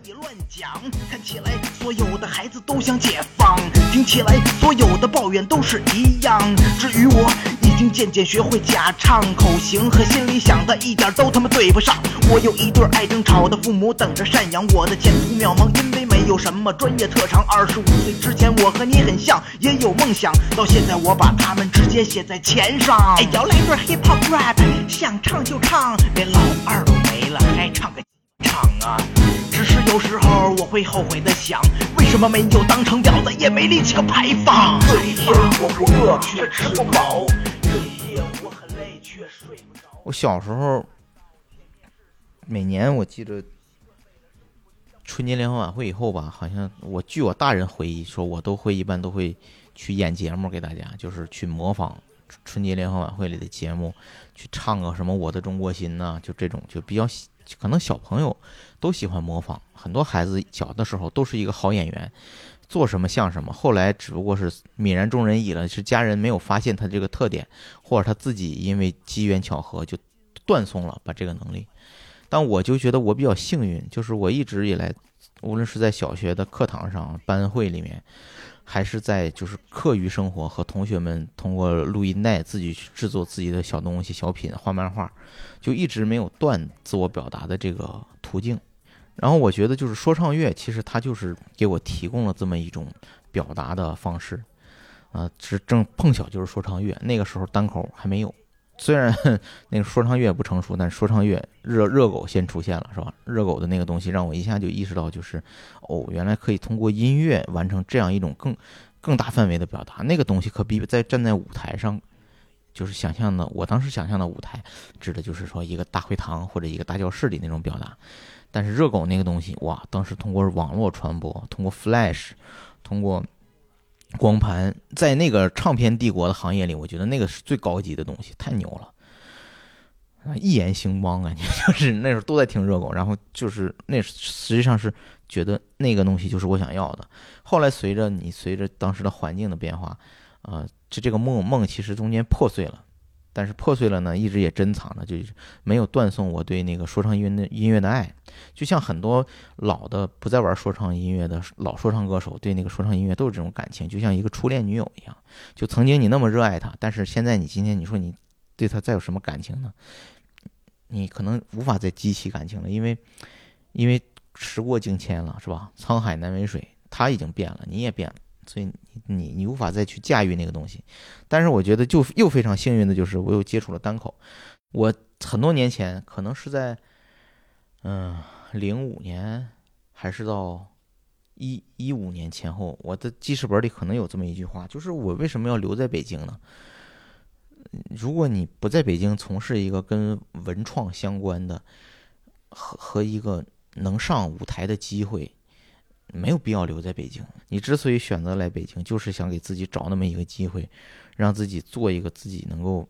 S4: 话不可以乱讲。看起来所有的孩子都想解放，听起来所有的抱怨都是一样。至于我，已经渐渐学会假唱，口型和心里想的一点都他妈对不上。我有一对爱争吵的父母等着赡养，我的前途渺茫，因为没有什么专业特长。二十五岁之前，我和你很像，也有梦想。到现在，我把他们直接写在钱上。哎，摇来段 hip hop rap，想唱就唱，连老二都没了，还唱个唱啊！有时候我会后悔的想，为什么没有当成婊子，也没力气个牌坊？这一天我不饿，却吃不饱；这一夜我很累，却睡不着。
S3: 我小时候，每年我记得春节联欢晚会以后吧，好像我据我大人回忆说，我都会一般都会去演节目给大家，就是去模仿春节联欢晚会里的节目，去唱个什么《我的中国心》呐，就这种就比较喜可能小朋友都喜欢模仿，很多孩子小的时候都是一个好演员。做什么像什么，后来只不过是泯然众人矣了，是家人没有发现他这个特点，或者他自己因为机缘巧合就断送了把这个能力。但我就觉得我比较幸运，就是我一直以来，无论是在小学的课堂上、班会里面，还是在就是课余生活和同学们通过录音带自己去制作自己的小东西、小品、画漫画，就一直没有断自我表达的这个途径。然后我觉得就是说唱乐，其实它就是给我提供了这么一种表达的方式，啊，是正碰巧就是说唱乐，那个时候单口还没有。虽然 那个说唱乐不成熟，但说唱乐热热狗先出现了，是吧？热狗的那个东西让我一下就意识到，就是哦，原来可以通过音乐完成这样一种更更大范围的表达。那个东西可比在站在舞台上，就是想象的，我当时想象的舞台，指的就是说一个大会堂或者一个大教室里那种表达。但是热狗那个东西，哇，当时通过网络传播，通过 Flash，通过光盘，在那个唱片帝国的行业里，我觉得那个是最高级的东西，太牛了。一言兴邦，感觉就是那时候都在听热狗，然后就是那实际上是觉得那个东西就是我想要的。后来随着你随着当时的环境的变化，啊、这这个梦梦其实中间破碎了。但是破碎了呢，一直也珍藏着，就没有断送我对那个说唱音乐的音乐的爱。就像很多老的不再玩说唱音乐的老说唱歌手，对那个说唱音乐都是这种感情，就像一个初恋女友一样。就曾经你那么热爱她，但是现在你今天你说你对她再有什么感情呢？你可能无法再激起感情了，因为因为时过境迁了，是吧？沧海难为水，她已经变了，你也变了。所以你你你无法再去驾驭那个东西，但是我觉得就又非常幸运的就是我又接触了单口，我很多年前可能是在
S2: 嗯，零五年还是到一一五年前后，我的记事本里可能有这么一句话，就是我为什么要留在北京呢？如果你不在北京从事一个跟文创相关的和和一个能上舞台的机会，没有必要留在北京。你之所以选择来北京，就是想给自己找那么一个机会，让自己做一个自己能够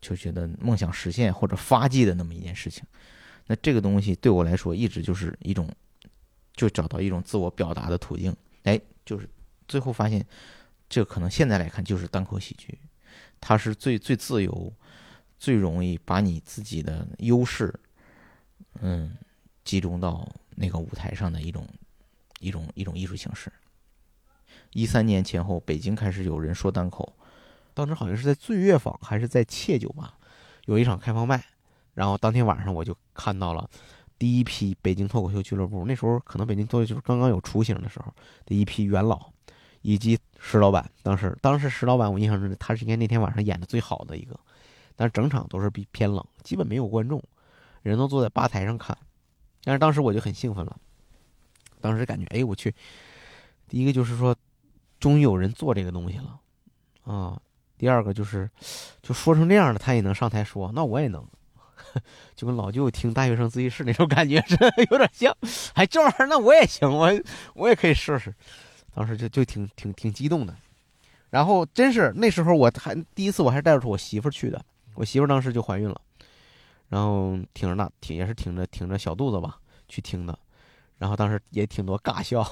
S2: 就觉得梦想实现或者发迹的那么一件事情。那这个东西对我来说，一直就是一种就找到一种自我表达的途径。哎，就是最后发现，这可能现在来看就是单口喜剧。它是最最自由、最容易把你自己的优势，嗯，集中到那个舞台上的一种一种一种艺术形式。一三年前后，北京开始有人说单口，当时好像是在醉月坊还是在切酒吧，有一场开放麦，然后当天晚上我就看到了第一批北京脱口秀俱乐部，那时候可能北京脱口秀刚刚有雏形的时候的一批元老。以及石老板，当时当时石老板，我印象中他是应该那天晚上演的最好的一个，但是整场都是比偏冷，基本没有观众，人都坐在吧台上看。但是当时我就很兴奋了，当时感觉哎我去，第一个就是说，终于有人做这个东西了啊。第二个就是，就说成这样了，他也能上台说，那我也能，就跟老舅听大学生自习室那种感觉是有点像。哎这玩意儿，那我也行，我我也可以试试。当时就就挺挺挺激动的，然后真是那时候我还第一次我还是带着我媳妇去的，我媳妇当时就怀孕了，然后挺着那挺也是挺着挺着小肚子吧去听的，然后当时也挺多尬笑，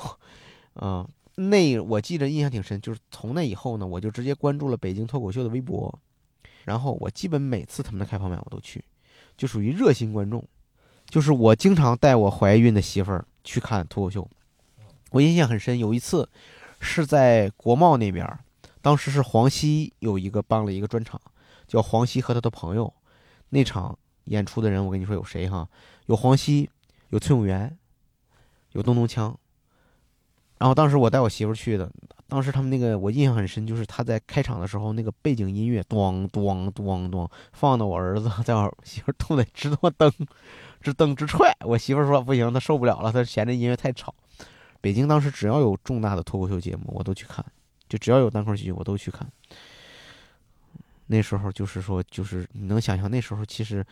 S2: 啊，那我记得印象挺深，就是从那以后呢，我就直接关注了北京脱口秀的微博，然后我基本每次他们的开放麦我都去，就属于热心观众，就是我经常带我怀孕的媳妇儿去看脱口秀。我印象很深，有一次是在国贸那边，当时是黄西有一个办了一个专场，叫黄西和他的朋友。那场演出的人，我跟你说有谁哈？有黄西，有崔永元，有咚咚锵。然后当时我带我媳妇去的，当时他们那个我印象很深，就是他在开场的时候，那个背景音乐咚咚咚咚放的，我儿子在我媳妇痛得直他妈蹬，直蹬直踹。我媳妇说不行，她受不了了，她嫌这音乐太吵。北京当时只要有重大的脱口秀节目，我都去看；就只要有单口喜剧，我都去看。那时候就是说，就是你能想象那时候其实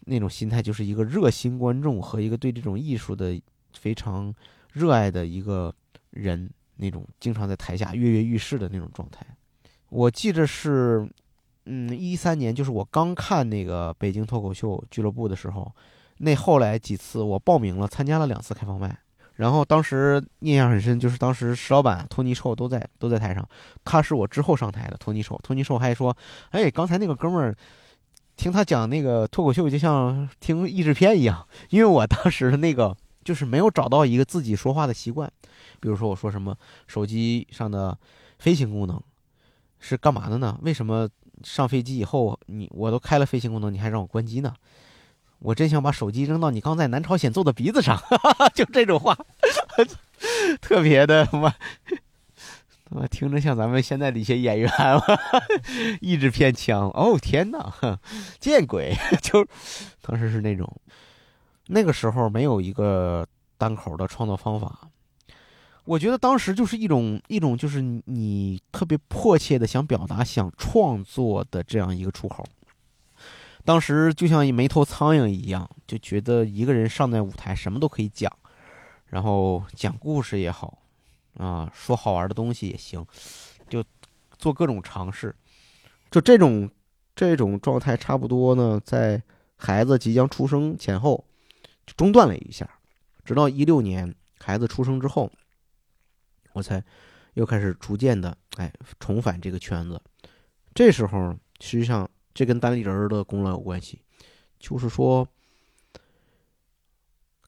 S2: 那种心态，就是一个热心观众和一个对这种艺术的非常热爱的一个人，那种经常在台下跃跃欲试的那种状态。我记着是，嗯，一三年，就是我刚看那个北京脱口秀俱乐部的时候，那后来几次我报名了，参加了两次开放麦。然后当时印象很深，就是当时石老板、托尼臭都在都在台上，他是我之后上台的。托尼臭，托尼臭还说：“哎，刚才那个哥们儿，听他讲那个脱口秀，就像听译制片一样。”因为我当时那个就是没有找到一个自己说话的习惯，比如说我说什么手机上的飞行功能是干嘛的呢？为什么上飞机以后你我都开了飞行功能，你还让我关机呢？我真想把手机扔到你刚在南朝鲜揍的鼻子上，就这种话，特别的妈，我听着像咱们现在的一些演员，意志偏强。哦天哪，见鬼！就当时是那种，那个时候没有一个单口的创作方法，我觉得当时就是一种一种就是你特别迫切的想表达、想创作的这样一个出口。当时就像一没头苍蝇一样，就觉得一个人上在舞台什么都可以讲，然后讲故事也好，啊，说好玩的东西也行，就做各种尝试。就这种这种状态，差不多呢，在孩子即将出生前后中断了一下，直到一六年孩子出生之后，我才又开始逐渐的哎重返这个圈子。这时候实际上。这跟单立人的功劳有关系，就是说，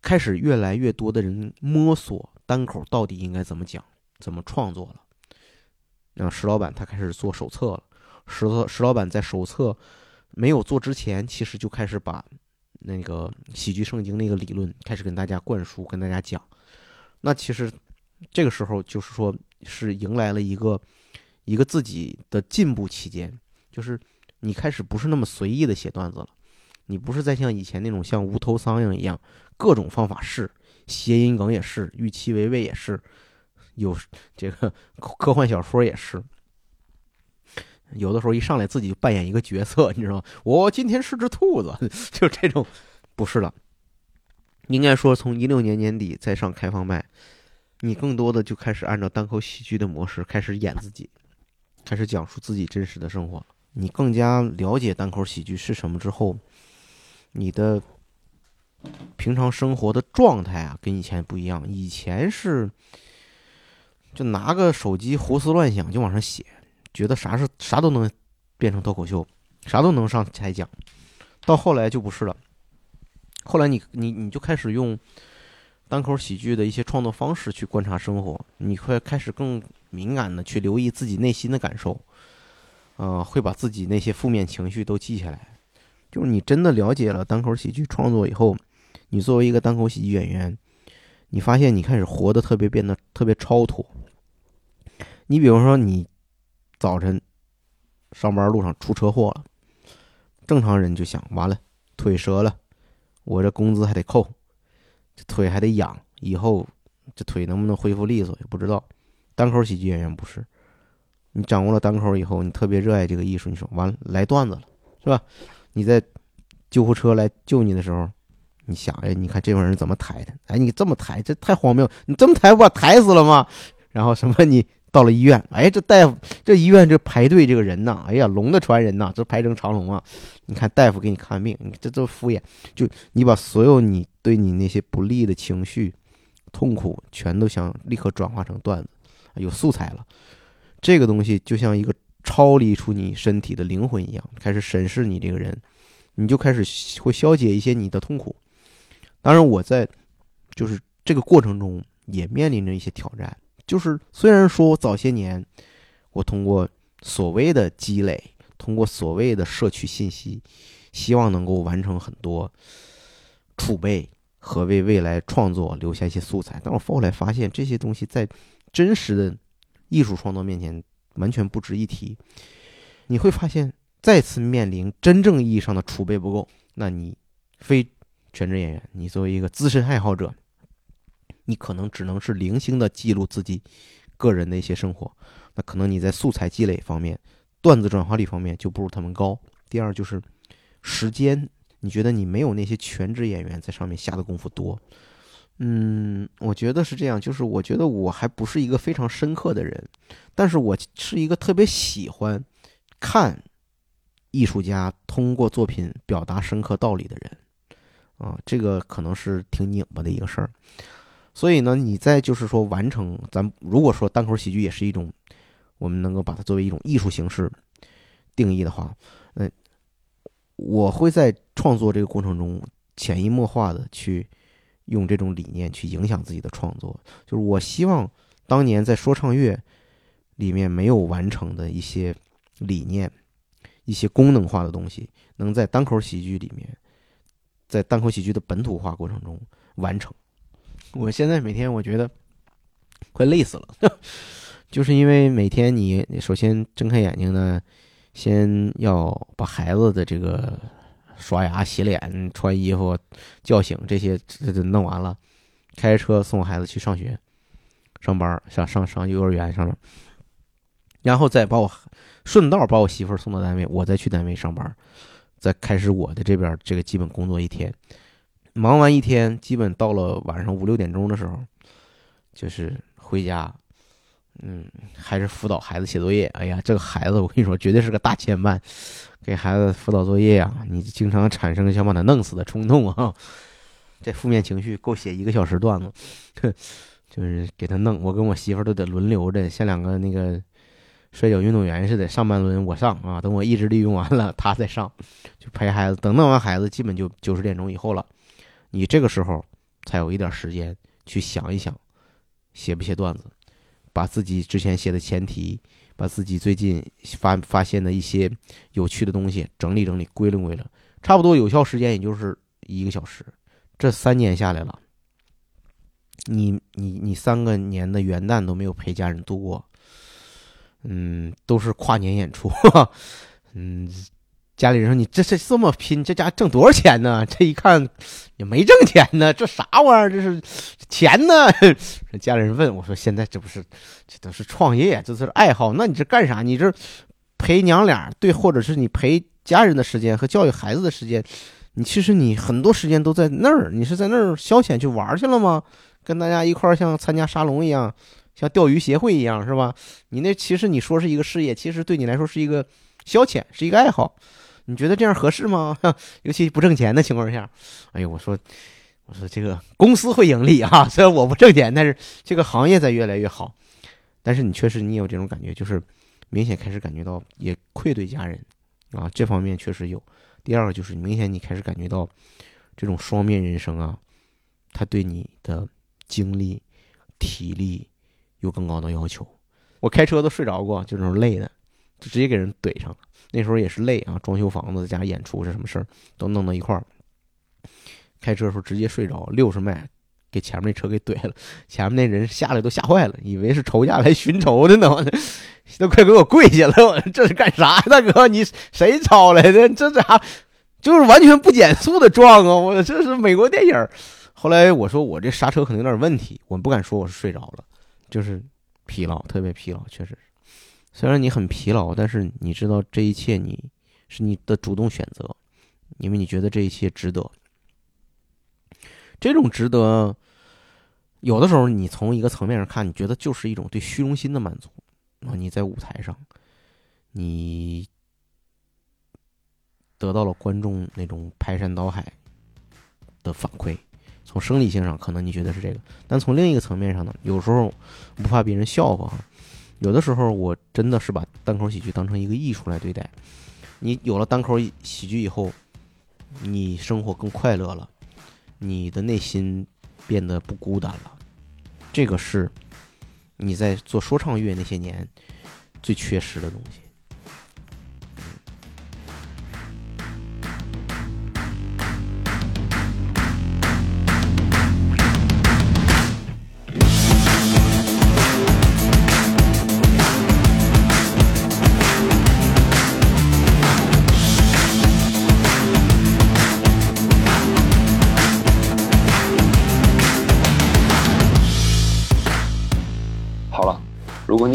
S2: 开始越来越多的人摸索单口到底应该怎么讲、怎么创作了。那石老板他开始做手册了。石石老板在手册没有做之前，其实就开始把那个喜剧圣经那个理论开始跟大家灌输、跟大家讲。那其实这个时候就是说，是迎来了一个一个自己的进步期间，就是。你开始不是那么随意的写段子了，你不是再像以前那种像无头苍蝇一样，各种方法试，谐音梗也是，预期违背也是，有这个 科幻小说也是。有的时候一上来自己就扮演一个角色，你知道吗？我今天是只兔子，就这种，不是的。应该说，从一六年年底再上开放麦，你更多的就开始按照单口喜剧的模式开始演自己，开始讲述自己真实的生活。你更加了解单口喜剧是什么之后，你的平常生活的状态啊，跟以前不一样。以前是就拿个手机胡思乱想就往上写。觉得啥是啥都能变成脱口秀，啥都能上台讲，到后来就不是了。后来你你你就开始用单口喜剧的一些创作方式去观察生活，你会开始更敏感的去留意自己内心的感受，呃，会把自己那些负面情绪都记下来。就是你真的了解了单口喜剧创作以后，你作为一个单口喜剧演员，你发现你开始活得特别变得特别超脱。你比如说你。早晨上班路上出车祸了，正常人就想完了，腿折了，我这工资还得扣，这腿还得养，以后这腿能不能恢复利索也不知道。单口喜剧演员不是，你掌握了单口以后，你特别热爱这个艺术，你说完了来段子了，是吧？你在救护车来救你的时候，你想哎，你看这帮人怎么抬的？哎，你这么抬，这太荒谬！你这么抬不把抬死了吗？然后什么你？到了医院，哎，这大夫，这医院这排队这个人呐，哎呀，龙的传人呐，这排成长龙啊！你看大夫给你看病，你这都敷衍，就你把所有你对你那些不利的情绪、痛苦，全都想立刻转化成段子，有素材了。这个东西就像一个超离出你身体的灵魂一样，开始审视你这个人，你就开始会消解一些你的痛苦。当然，我在就是这个过程中也面临着一些挑战。就是虽然说我早些年，我通过所谓的积累，通过所谓的摄取信息，希望能够完成很多储备和为未来创作留下一些素材，但我后来发现这些东西在真实的艺术创作面前完全不值一提。你会发现再次面临真正意义上的储备不够，那你非全职演员，你作为一个资深爱好者。你可能只能是零星的记录自己个人的一些生活，那可能你在素材积累方面、段子转化率方面就不如他们高。第二就是时间，你觉得你没有那些全职演员在上面下的功夫多？嗯，我觉得是这样。就是我觉得我还不是一个非常深刻的人，但是我是一个特别喜欢看艺术家通过作品表达深刻道理的人。啊，这个可能是挺拧巴的一个事儿。所以呢，你在就是说完成咱如果说单口喜剧也是一种，我们能够把它作为一种艺术形式定义的话，嗯，我会在创作这个过程中潜移默化的去用这种理念去影响自己的创作。就是我希望当年在说唱乐里面没有完成的一些理念、一些功能化的东西，能在单口喜剧里面，在单口喜剧的本土化过程中完成。我现在每天我觉得快累死了，就是因为每天你首先睁开眼睛呢，先要把孩子的这个刷牙、洗脸、穿衣服、叫醒这些这这弄完了，开车送孩子去上学、上班，上上上幼儿园上，然后再把我顺道把我媳妇送到单位，我再去单位上班，再开始我的这边这个基本工作一天。忙完一天，基本到了晚上五六点钟的时候，就是回家，嗯，还是辅导孩子写作业。哎呀，这个孩子，我跟你说，绝对是个大牵绊。给孩子辅导作业呀，你经常产生想把他弄死的冲动啊。这负面情绪够写一个小时段子，就是给他弄。我跟我媳妇都得轮流着，像两个那个摔跤运动员似的，上半轮我上啊，等我意志力用完了，他再上，就陪孩子。等弄完孩子，基本就九十点钟以后了。你这个时候才有一点时间去想一想，写不写段子，把自己之前写的前提，把自己最近发发现的一些有趣的东西整理整理，归拢归拢，差不多有效时间也就是一个小时。这三年下来了，你你你三个年的元旦都没有陪家人度过，嗯，都是跨年演出，嗯，家里人说你这这这么拼，这家挣多少钱呢？这一看也没挣钱呢，这啥玩意儿？这是钱呢？家里人问我说：“现在这不是这都是创业，这是爱好？那你这干啥？你这陪娘俩对，或者是你陪家人的时间和教育孩子的时间，你其实你很多时间都在那儿，你是在那儿消遣去玩去了吗？跟大家一块儿像参加沙龙一样，像钓鱼协会一样是吧？你那其实你说是一个事业，其实对你来说是一个消遣，是一个爱好。”你觉得这样合适吗？尤其不挣钱的情况下，哎呦，我说，我说这个公司会盈利啊，虽然我不挣钱，但是这个行业在越来越好。但是你确实你有这种感觉，就是明显开始感觉到也愧对家人啊，这方面确实有。第二个就是明显你开始感觉到这种双面人生啊，他对你的精力、体力有更高的要求。我开车都睡着过，就这种累的，就直接给人怼上了。那时候也是累啊，装修房子加演出这什么事儿都弄到一块儿。开车的时候直接睡着，六十迈给前面那车给怼了，前面那人下来都吓坏了，以为是仇家来寻仇的呢，都快给我跪下了！我这是干啥，大哥？你谁抄来的？这咋就是完全不减速的撞啊！我这是美国电影。后来我说我这刹车可能有点问题，我不敢说我是睡着了，就是疲劳，特别疲劳，确实。虽然你很疲劳，但是你知道这一切你是你的主动选择，因为你觉得这一切值得。这种值得，有的时候你从一个层面上看，你觉得就是一种对虚荣心的满足啊！你在舞台上，你得到了观众那种排山倒海的反馈，从生理性上可能你觉得是这个，但从另一个层面上呢，有时候不怕别人笑话。有的时候，我真的是把单口喜剧当成一个艺术来对待。你有了单口喜剧以后，你生活更快乐了，你的内心变得不孤单了。这个是你在做说唱乐那些年最缺失的东西。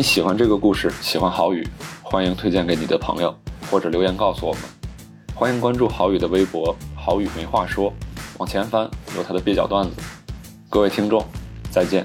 S1: 你喜欢这个故事，喜欢郝宇，欢迎推荐给你的朋友，或者留言告诉我们。欢迎关注郝宇的微博“郝宇没话说”，往前翻有他的蹩脚段子。各位听众，再见。